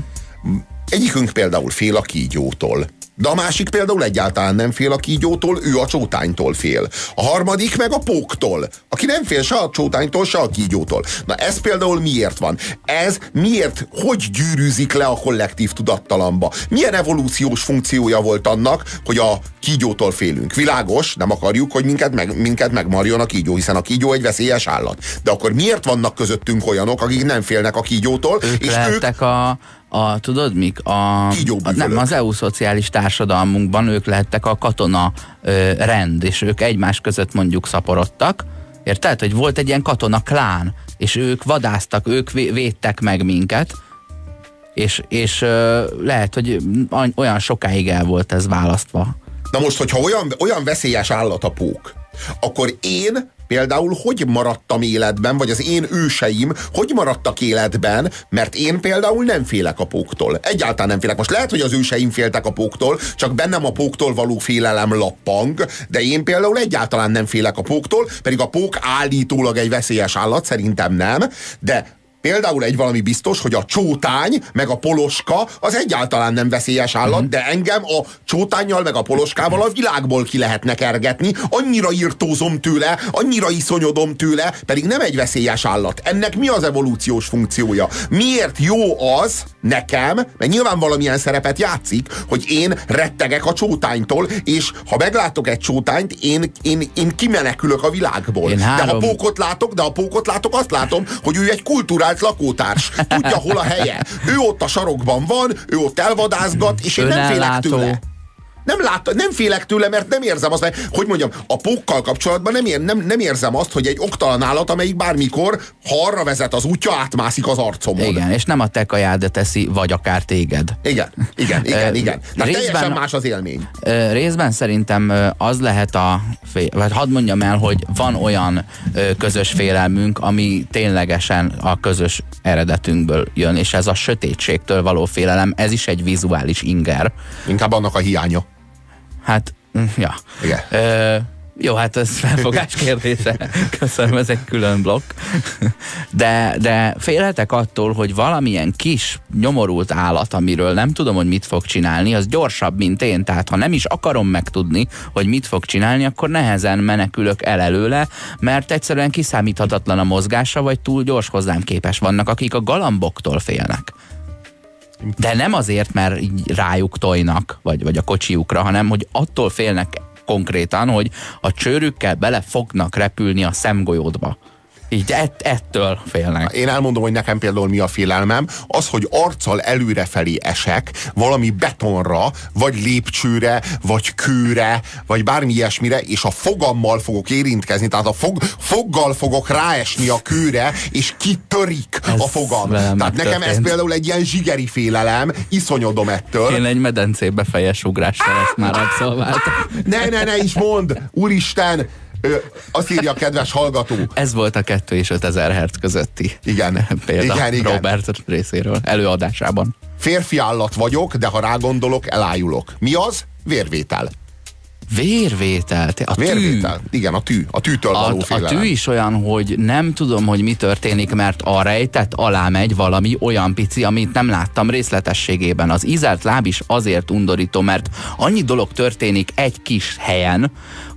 Egyikünk például fél a kígyótól. De a másik például egyáltalán nem fél a kígyótól, ő a csótánytól fél. A harmadik meg a póktól, aki nem fél se a csótánytól, se a kígyótól. Na ez például miért van? Ez miért, hogy gyűrűzik le a kollektív tudattalamba? Milyen evolúciós funkciója volt annak, hogy a kígyótól félünk? Világos, nem akarjuk, hogy minket, meg, minket megmarjon a kígyó, hiszen a kígyó egy veszélyes állat. De akkor miért vannak közöttünk olyanok, akik nem félnek a kígyótól, Ők és ők a, a, tudod mik? A, a, nem, az EU szociális társadalmunkban ők lettek a katona ö, rend, és ők egymás között mondjuk szaporodtak, Érted? Hogy volt egy ilyen katona klán, és ők vadáztak, ők vé- védtek meg minket, és, és ö, lehet, hogy olyan sokáig el volt ez választva. Na most, hogyha olyan, olyan veszélyes állat a pók, akkor én például hogy maradtam életben, vagy az én őseim hogy maradtak életben, mert én például nem félek a póktól. Egyáltalán nem félek. Most lehet, hogy az őseim féltek a póktól, csak bennem a póktól való félelem lappang, de én például egyáltalán nem félek a póktól, pedig a pók állítólag egy veszélyes állat, szerintem nem, de Például egy valami biztos, hogy a csótány meg a poloska az egyáltalán nem veszélyes állat, Mhm. de engem a csótányjal meg a poloskával a világból ki lehetne kergetni. Annyira írtózom tőle, annyira iszonyodom tőle, pedig nem egy veszélyes állat. Ennek mi az evolúciós funkciója? Miért jó az nekem, mert nyilván valamilyen szerepet játszik, hogy én rettegek a csótánytól, és ha meglátok egy csótányt, én, én, én kimenekülök a világból. Én De ha három- pókot látok, de ha pókot látok, azt látom, hogy ő egy kulturált lakótárs. Tudja, hol a helye. Ő ott a sarokban van, ő ott elvadázgat, és én nem félek tőle. Nem, lát, nem félek tőle, mert nem érzem azt, mert, hogy mondjam, a pókkal kapcsolatban nem, ér, nem, nem érzem azt, hogy egy oktalan állat, amelyik bármikor, ha arra vezet az útja, átmászik az arcomon. Igen, és nem a te kajádat teszi, vagy akár téged. Igen, igen, igen, igen. Tehát részben- teljesen más az élmény. Részben szerintem az lehet a, vagy hadd mondjam el, hogy van olyan közös félelmünk, ami ténylegesen a közös eredetünkből jön, és ez a sötétségtől való félelem, ez is egy vizuális inger. Inkább annak a hiánya. Hát, mm, ja. Igen. Ö, jó, hát ez felfogás kérdése. Köszönöm, ez egy külön blokk. De, de félhetek attól, hogy valamilyen kis nyomorult állat, amiről nem tudom, hogy mit fog csinálni, az gyorsabb, mint én. Tehát ha nem is akarom megtudni, hogy mit fog csinálni, akkor nehezen menekülök el előle, mert egyszerűen kiszámíthatatlan a mozgása, vagy túl gyors hozzám képes. Vannak, akik a galamboktól félnek. De nem azért, mert így rájuk tojnak, vagy, vagy a kocsiukra, hanem hogy attól félnek konkrétan, hogy a csőrükkel bele fognak repülni a szemgolyódba. Így ett, ettől félnek. Én elmondom, hogy nekem például mi a félelmem, az, hogy arccal előrefelé esek valami betonra, vagy lépcsőre, vagy kőre, vagy bármi ilyesmire, és a fogammal fogok érintkezni, tehát a fog, foggal fogok ráesni a kőre, és kitörik Ez a fogam. Tehát nekem ez például egy ilyen zsigeri félelem, iszonyodom ettől. Én egy medencébe fejes ugrással ezt már abszolváltam. Ne, ne, ne is mond! Úristen! Ö, azt írja a kedves hallgató. Ez volt a 2 és 5000 Hz közötti Igen. példa Igen, igen. Robert részéről előadásában. Férfi állat vagyok, de ha rágondolok, elájulok. Mi az? Vérvétel. Vérvétel, te- a tű. Vérvétel. Igen, a tű. A tűtől A, való a félelem. tű is olyan, hogy nem tudom, hogy mi történik, mert a rejtett alá megy valami olyan pici, amit nem láttam részletességében. Az ízelt láb is azért undorító, mert annyi dolog történik egy kis helyen,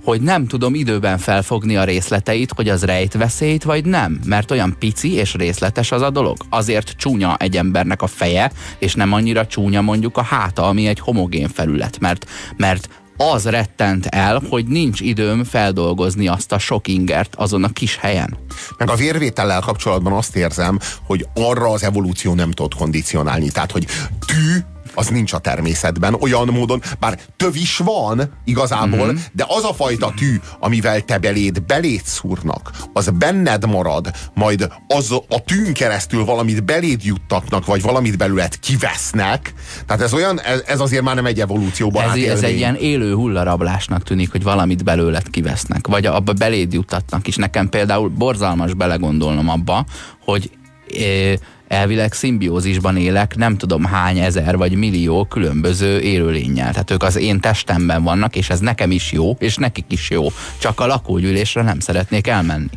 hogy nem tudom időben felfogni a részleteit, hogy az rejt veszélyt, vagy nem. Mert olyan pici és részletes az a dolog. Azért csúnya egy embernek a feje, és nem annyira csúnya mondjuk a háta, ami egy homogén felület. Mert, mert az rettent el, hogy nincs időm feldolgozni azt a sok ingert azon a kis helyen. Meg a vérvétellel kapcsolatban azt érzem, hogy arra az evolúció nem tud kondicionálni. Tehát, hogy tű az nincs a természetben, olyan módon, bár töv is van igazából, mm-hmm. de az a fajta tű, amivel te beléd belét szúrnak, az benned marad, majd az a tűn keresztül valamit beléd juttatnak, vagy valamit belőled kivesznek. Tehát ez olyan, ez, ez azért már nem egy evolúcióban Ez, ez egy ilyen élő hullarablásnak tűnik, hogy valamit belőled kivesznek, vagy abba beléd juttatnak is. Nekem például borzalmas belegondolnom abba, hogy eh, elvileg szimbiózisban élek nem tudom hány ezer vagy millió különböző élőlényel. Tehát ők az én testemben vannak, és ez nekem is jó, és nekik is jó. Csak a lakógyűlésre nem szeretnék elmenni.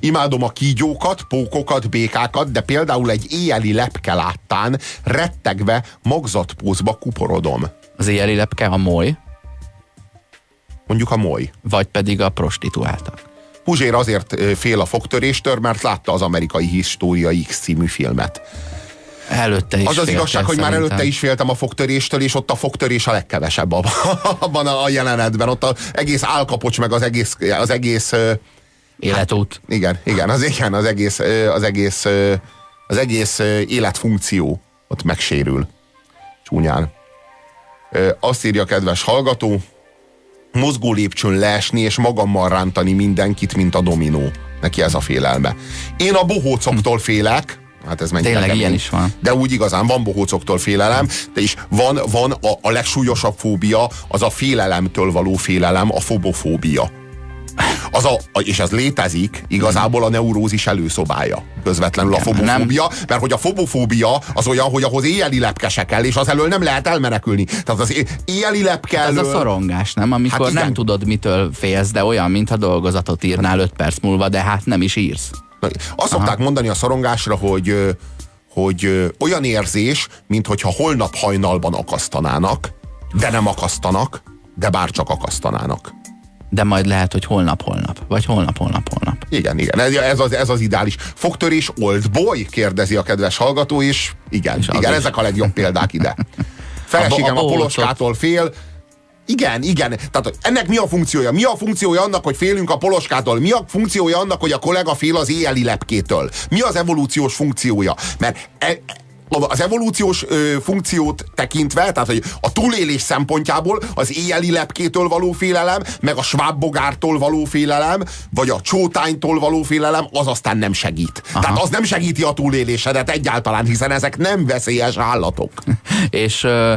Imádom a kígyókat, pókokat, békákat, de például egy éjjeli lepke láttán rettegve magzatpózba kuporodom. Az éjjeli lepke a moly, Mondjuk a moly. vagy pedig a prostituáltak. Puzsér azért fél a fogtöréstől, mert látta az amerikai História X című filmet. Előtte is Az az igazság, hogy már szerintem. előtte is féltem a fogtöréstől, és ott a fogtörés a legkevesebb abban, a jelenetben. Ott az egész álkapocs, meg az egész, az egész Életút. igen, igen, az igen, az egész, az egész, az egész életfunkció ott megsérül. Csúnyán. Azt írja a kedves hallgató, mozgó lépcsőn leesni és magammal rántani mindenkit, mint a dominó. Neki ez a félelme. Én a bohócoktól félek, hát ez mennyire Tényleg ilyen is van. De úgy igazán van bohócoktól félelem, de is van, van a, a legsúlyosabb fóbia, az a félelemtől való félelem, a fobofóbia. Az a, és ez létezik igazából a neurózis előszobája. Közvetlenül a Nem, fobofóbia, mert hogy a fobofóbia az olyan, hogy ahhoz éjjeli lepke se kell, és az elől nem lehet elmenekülni. Tehát az éjjeli lepke Ez a szorongás, nem? Amikor Hát hát igen. nem tudod, mitől félsz, de olyan, mintha dolgozatot írnál 5 perc múlva, de hát nem is írsz. Azt szokták mondani a szorongásra, hogy, hogy olyan érzés, mintha holnap hajnalban akasztanának, de nem akasztanak, de bár csak akasztanának. De majd lehet, hogy holnap-holnap, vagy holnap-holnap-holnap. Igen, igen, ez, az, ez az ideális. Fogtörés old boy? kérdezi a kedves hallgató, és igen, És igen, is. ezek a legjobb példák ide. Feleségem A a a poloskától fél, igen, igen. Tehát ennek mi a funkciója? Mi a funkciója annak, hogy félünk a poloskától? Mi a funkciója annak, hogy a kollega fél az éjjeli lepkétől? Mi az evolúciós funkciója? Mert e, az evolúciós ö, funkciót tekintve, tehát hogy a túlélés szempontjából az éjjeli lepkétől való félelem, meg a svábbogártól való félelem, vagy a csótánytól való félelem, az aztán nem segít. Aha. Tehát az nem segíti a túlélésedet egyáltalán, hiszen ezek nem veszélyes állatok. És ö,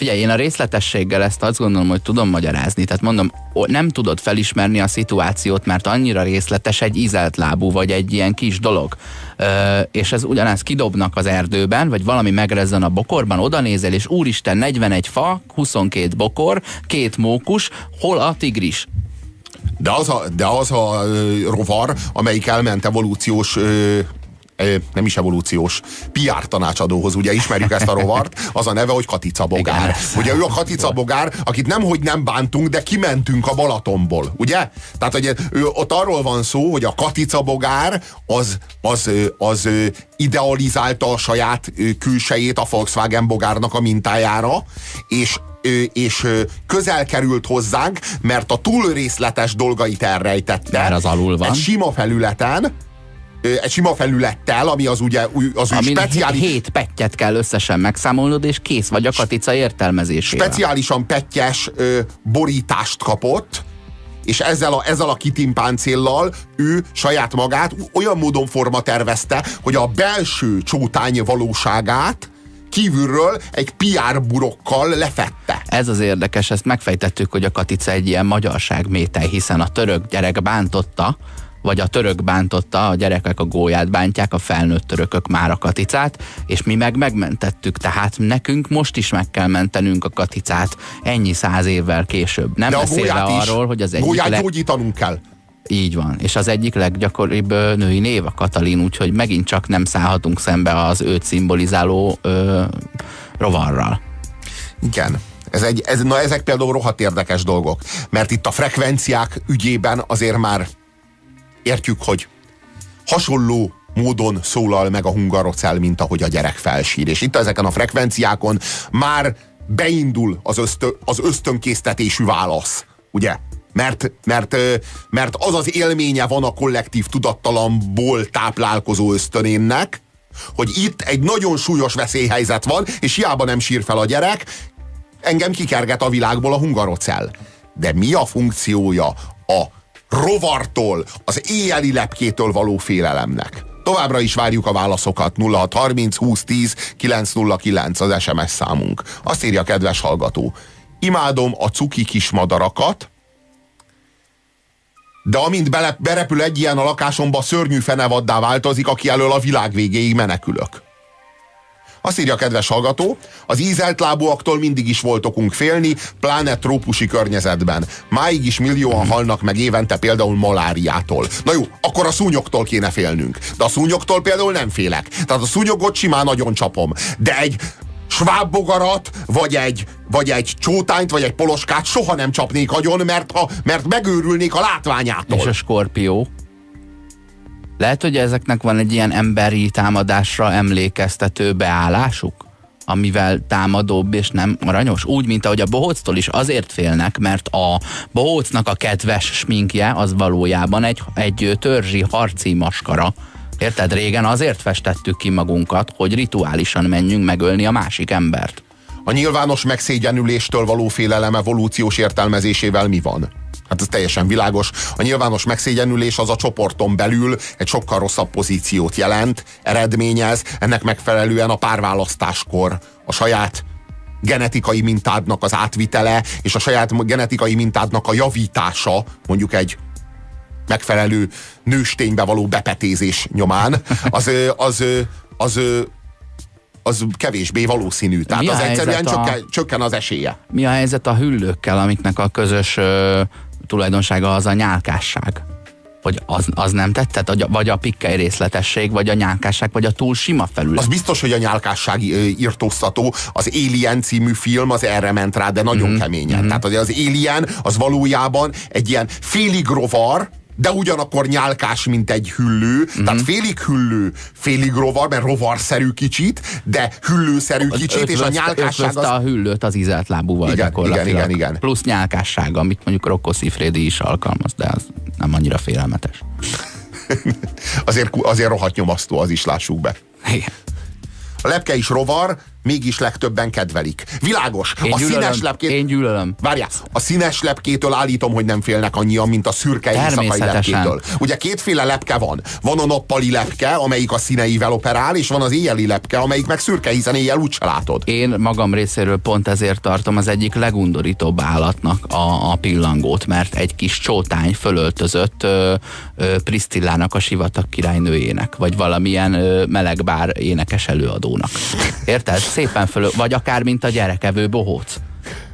figyelj, én a részletességgel ezt azt gondolom, hogy tudom magyarázni. Tehát mondom, nem tudod felismerni a szituációt, mert annyira részletes egy ízelt lábú, vagy egy ilyen kis dolog. És ez ugyanez kidobnak az erdőben, vagy valami megrezzen a bokorban, oda nézel, és úristen, 41 fa, 22 bokor, két mókus, hol a tigris? De az a, de az a rovar, amelyik elment evolúciós nem is evolúciós, PR tanácsadóhoz, ugye ismerjük ezt a rovart, az a neve, hogy Katica Bogár. Igen. Ugye ő a Katica Bogár, akit nem, hogy nem bántunk, de kimentünk a Balatonból, ugye? Tehát, hogy ő, ott arról van szó, hogy a Katica Bogár az, az, az idealizálta a saját külsejét a Volkswagen Bogárnak a mintájára, és és közel került hozzánk, mert a túl részletes dolgait elrejtette. Mert az alul van. Egy sima felületen, egy sima felülettel, ami az ugye az ő Amin speciális, hét pettyet kell összesen megszámolnod, és kész vagy a katica értelmezésével. speciálisan pettyes ö, borítást kapott, és ezzel a, ezzel a kitimpáncéllal ő saját magát olyan módon forma tervezte, hogy a belső csótány valóságát kívülről egy PR burokkal lefette. Ez az érdekes, ezt megfejtettük, hogy a katica egy ilyen magyarság métej, hiszen a török gyerek bántotta, vagy a török bántotta, a gyerekek a gólyát bántják, a felnőtt törökök már a katicát, és mi meg megmentettük, tehát nekünk most is meg kell mentenünk a katicát ennyi száz évvel később. Nem beszélve arról, hogy az egyik Gólyát leg... gyógyítanunk kell. Így van, és az egyik leggyakoribb női név a Katalin, úgyhogy megint csak nem szállhatunk szembe az őt szimbolizáló ö, rovarral. Igen. Ez egy, ez, na ezek például rohadt érdekes dolgok. Mert itt a frekvenciák ügyében azért már értjük, hogy hasonló módon szólal meg a hungarocell, mint ahogy a gyerek felsír. És itt ezeken a frekvenciákon már beindul az, ösztö, az ösztönkésztetésű válasz. Ugye? Mert, mert, mert az az élménye van a kollektív tudattalamból táplálkozó ösztönénnek, hogy itt egy nagyon súlyos veszélyhelyzet van, és hiába nem sír fel a gyerek, engem kikerget a világból a hungarocell. De mi a funkciója a rovartól, az éjjeli lepkétől való félelemnek? Továbbra is várjuk a válaszokat 0630 2010 909 az SMS számunk. Azt írja a kedves hallgató. Imádom a cuki kis madarakat, de amint bele, berepül egy ilyen a lakásomba, szörnyű fenevaddá változik, aki elől a világ végéig menekülök. Azt írja a kedves hallgató, az ízelt lábúaktól mindig is volt okunk félni, pláne trópusi környezetben. Máig is millióan halnak meg évente például maláriától. Na jó, akkor a szúnyoktól kéne félnünk. De a szúnyoktól például nem félek. Tehát a szúnyogot simán nagyon csapom. De egy svábbogarat, vagy egy, vagy egy csótányt, vagy egy poloskát soha nem csapnék agyon, mert, ha, mert megőrülnék a látványától. És a skorpió. Lehet, hogy ezeknek van egy ilyen emberi támadásra emlékeztető beállásuk? amivel támadóbb és nem aranyos. Úgy, mint ahogy a bohóctól is azért félnek, mert a bohócnak a kedves sminkje az valójában egy, egy törzsi harci maskara. Érted? Régen azért festettük ki magunkat, hogy rituálisan menjünk megölni a másik embert. A nyilvános megszégyenüléstől való félelem evolúciós értelmezésével mi van? Hát ez teljesen világos. A nyilvános megszégyenülés az a csoporton belül egy sokkal rosszabb pozíciót jelent, eredményez, ennek megfelelően a párválasztáskor a saját genetikai mintádnak az átvitele, és a saját genetikai mintádnak a javítása, mondjuk egy megfelelő nősténybe való bepetézés nyomán, az, az, az, az, az kevésbé valószínű. Tehát az egyszerűen a... csökken, csökken az esélye. Mi a helyzet a hüllőkkel, amiknek a közös tulajdonsága az a nyálkásság? Hogy az, az nem tetszett? Vagy a pikkely részletesség, vagy a nyálkásság, vagy a túl sima felület? Az biztos, hogy a nyálkásság írtóztató. Az Alien című film az erre ment rá, de nagyon mm-hmm. keményen. Mm-hmm. Tehát az Alien az valójában egy ilyen félig rovar, de ugyanakkor nyálkás, mint egy hüllő, mm-hmm. tehát félig hüllő, félig rovar, mert rovarszerű kicsit, de hüllőszerű kicsit, ötvözt, és a nyálkásság az... a hüllőt az izelt lábúval igen. Igen, igen, igen. Plusz nyálkásság, amit mondjuk Rocco Siffredi is alkalmaz, de az nem annyira félelmetes. azért, azért rohadt nyomasztó, az is lássuk be. Igen. A lepke is rovar, mégis legtöbben kedvelik. Világos. Én a gyűlölöm, színes lepkét... Én gyűlölöm. Várjál, a színes lepkétől állítom, hogy nem félnek annyian, mint a szürke éjszakai lepkétől. Ugye kétféle lepke van. Van a nappali lepke, amelyik a színeivel operál, és van az éjjeli lepke, amelyik meg szürke, hiszen éjjel úgyse látod. Én magam részéről pont ezért tartom az egyik legundorítóbb állatnak a, a pillangót, mert egy kis csótány fölöltözött ö, ö, Pristillának a sivatag királynőjének, vagy valamilyen ö, melegbár énekes előadónak. Érted? Szépen föl, vagy akár mint a gyerekevő bohóc.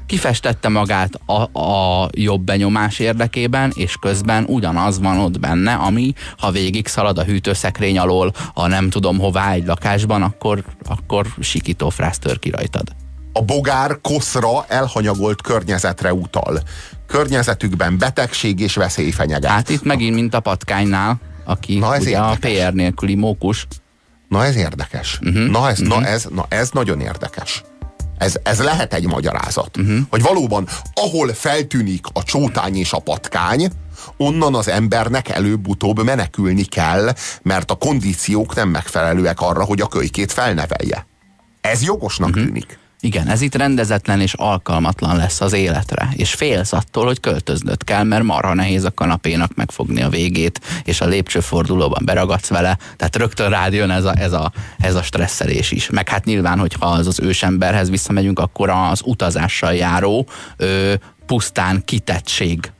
Kifestette magát a, a jobb benyomás érdekében, és közben ugyanaz van ott benne, ami ha végig szalad a hűtőszekrény alól, a nem tudom hová egy lakásban, akkor, akkor sikító frász tör ki rajtad. A bogár koszra elhanyagolt környezetre utal. Környezetükben betegség és veszély fenyeget. Hát itt megint, mint a patkánynál, aki Na ez ugye érdekes. a PR nélküli mókus, Na ez érdekes. Uh-huh. Na, ez, uh-huh. na, ez, na ez nagyon érdekes. Ez, ez lehet egy magyarázat. Uh-huh. Hogy valóban, ahol feltűnik a csótány és a patkány, onnan az embernek előbb-utóbb menekülni kell, mert a kondíciók nem megfelelőek arra, hogy a kölykét felnevelje. Ez jogosnak uh-huh. tűnik. Igen, ez itt rendezetlen és alkalmatlan lesz az életre, és félsz attól, hogy költöznöd kell, mert marha nehéz a kanapénak megfogni a végét, és a lépcsőfordulóban beragadsz vele, tehát rögtön rád jön ez a, ez a, ez a stresszelés is. Meg hát nyilván, hogyha az az ősemberhez visszamegyünk, akkor az utazással járó ö, pusztán kitettség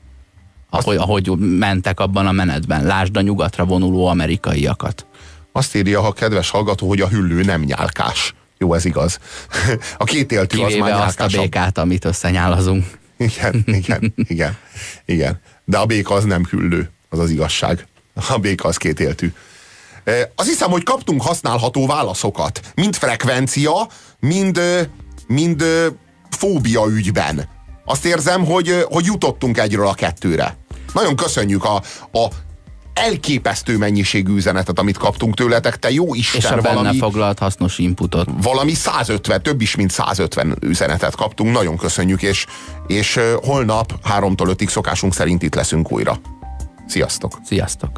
ahogy, ahogy mentek abban a menetben. Lásd a nyugatra vonuló amerikaiakat. Azt írja a kedves hallgató, hogy a hüllő nem nyálkás. Jó, ez igaz. A két éltű az már azt a békát, amit összenyálazunk. Igen, igen, igen, igen. De a béka az nem hüllő, az az igazság. A béka az két éltű. Azt hiszem, hogy kaptunk használható válaszokat. Mind frekvencia, mind, mind fóbia ügyben. Azt érzem, hogy, hogy jutottunk egyről a kettőre. Nagyon köszönjük a, a elképesztő mennyiségű üzenetet, amit kaptunk tőletek, te jó Isten, És a benne valami, foglalt hasznos inputot. Valami 150, több is, mint 150 üzenetet kaptunk, nagyon köszönjük, és, és holnap 3-tól 5-ig szokásunk szerint itt leszünk újra. Sziasztok! Sziasztok!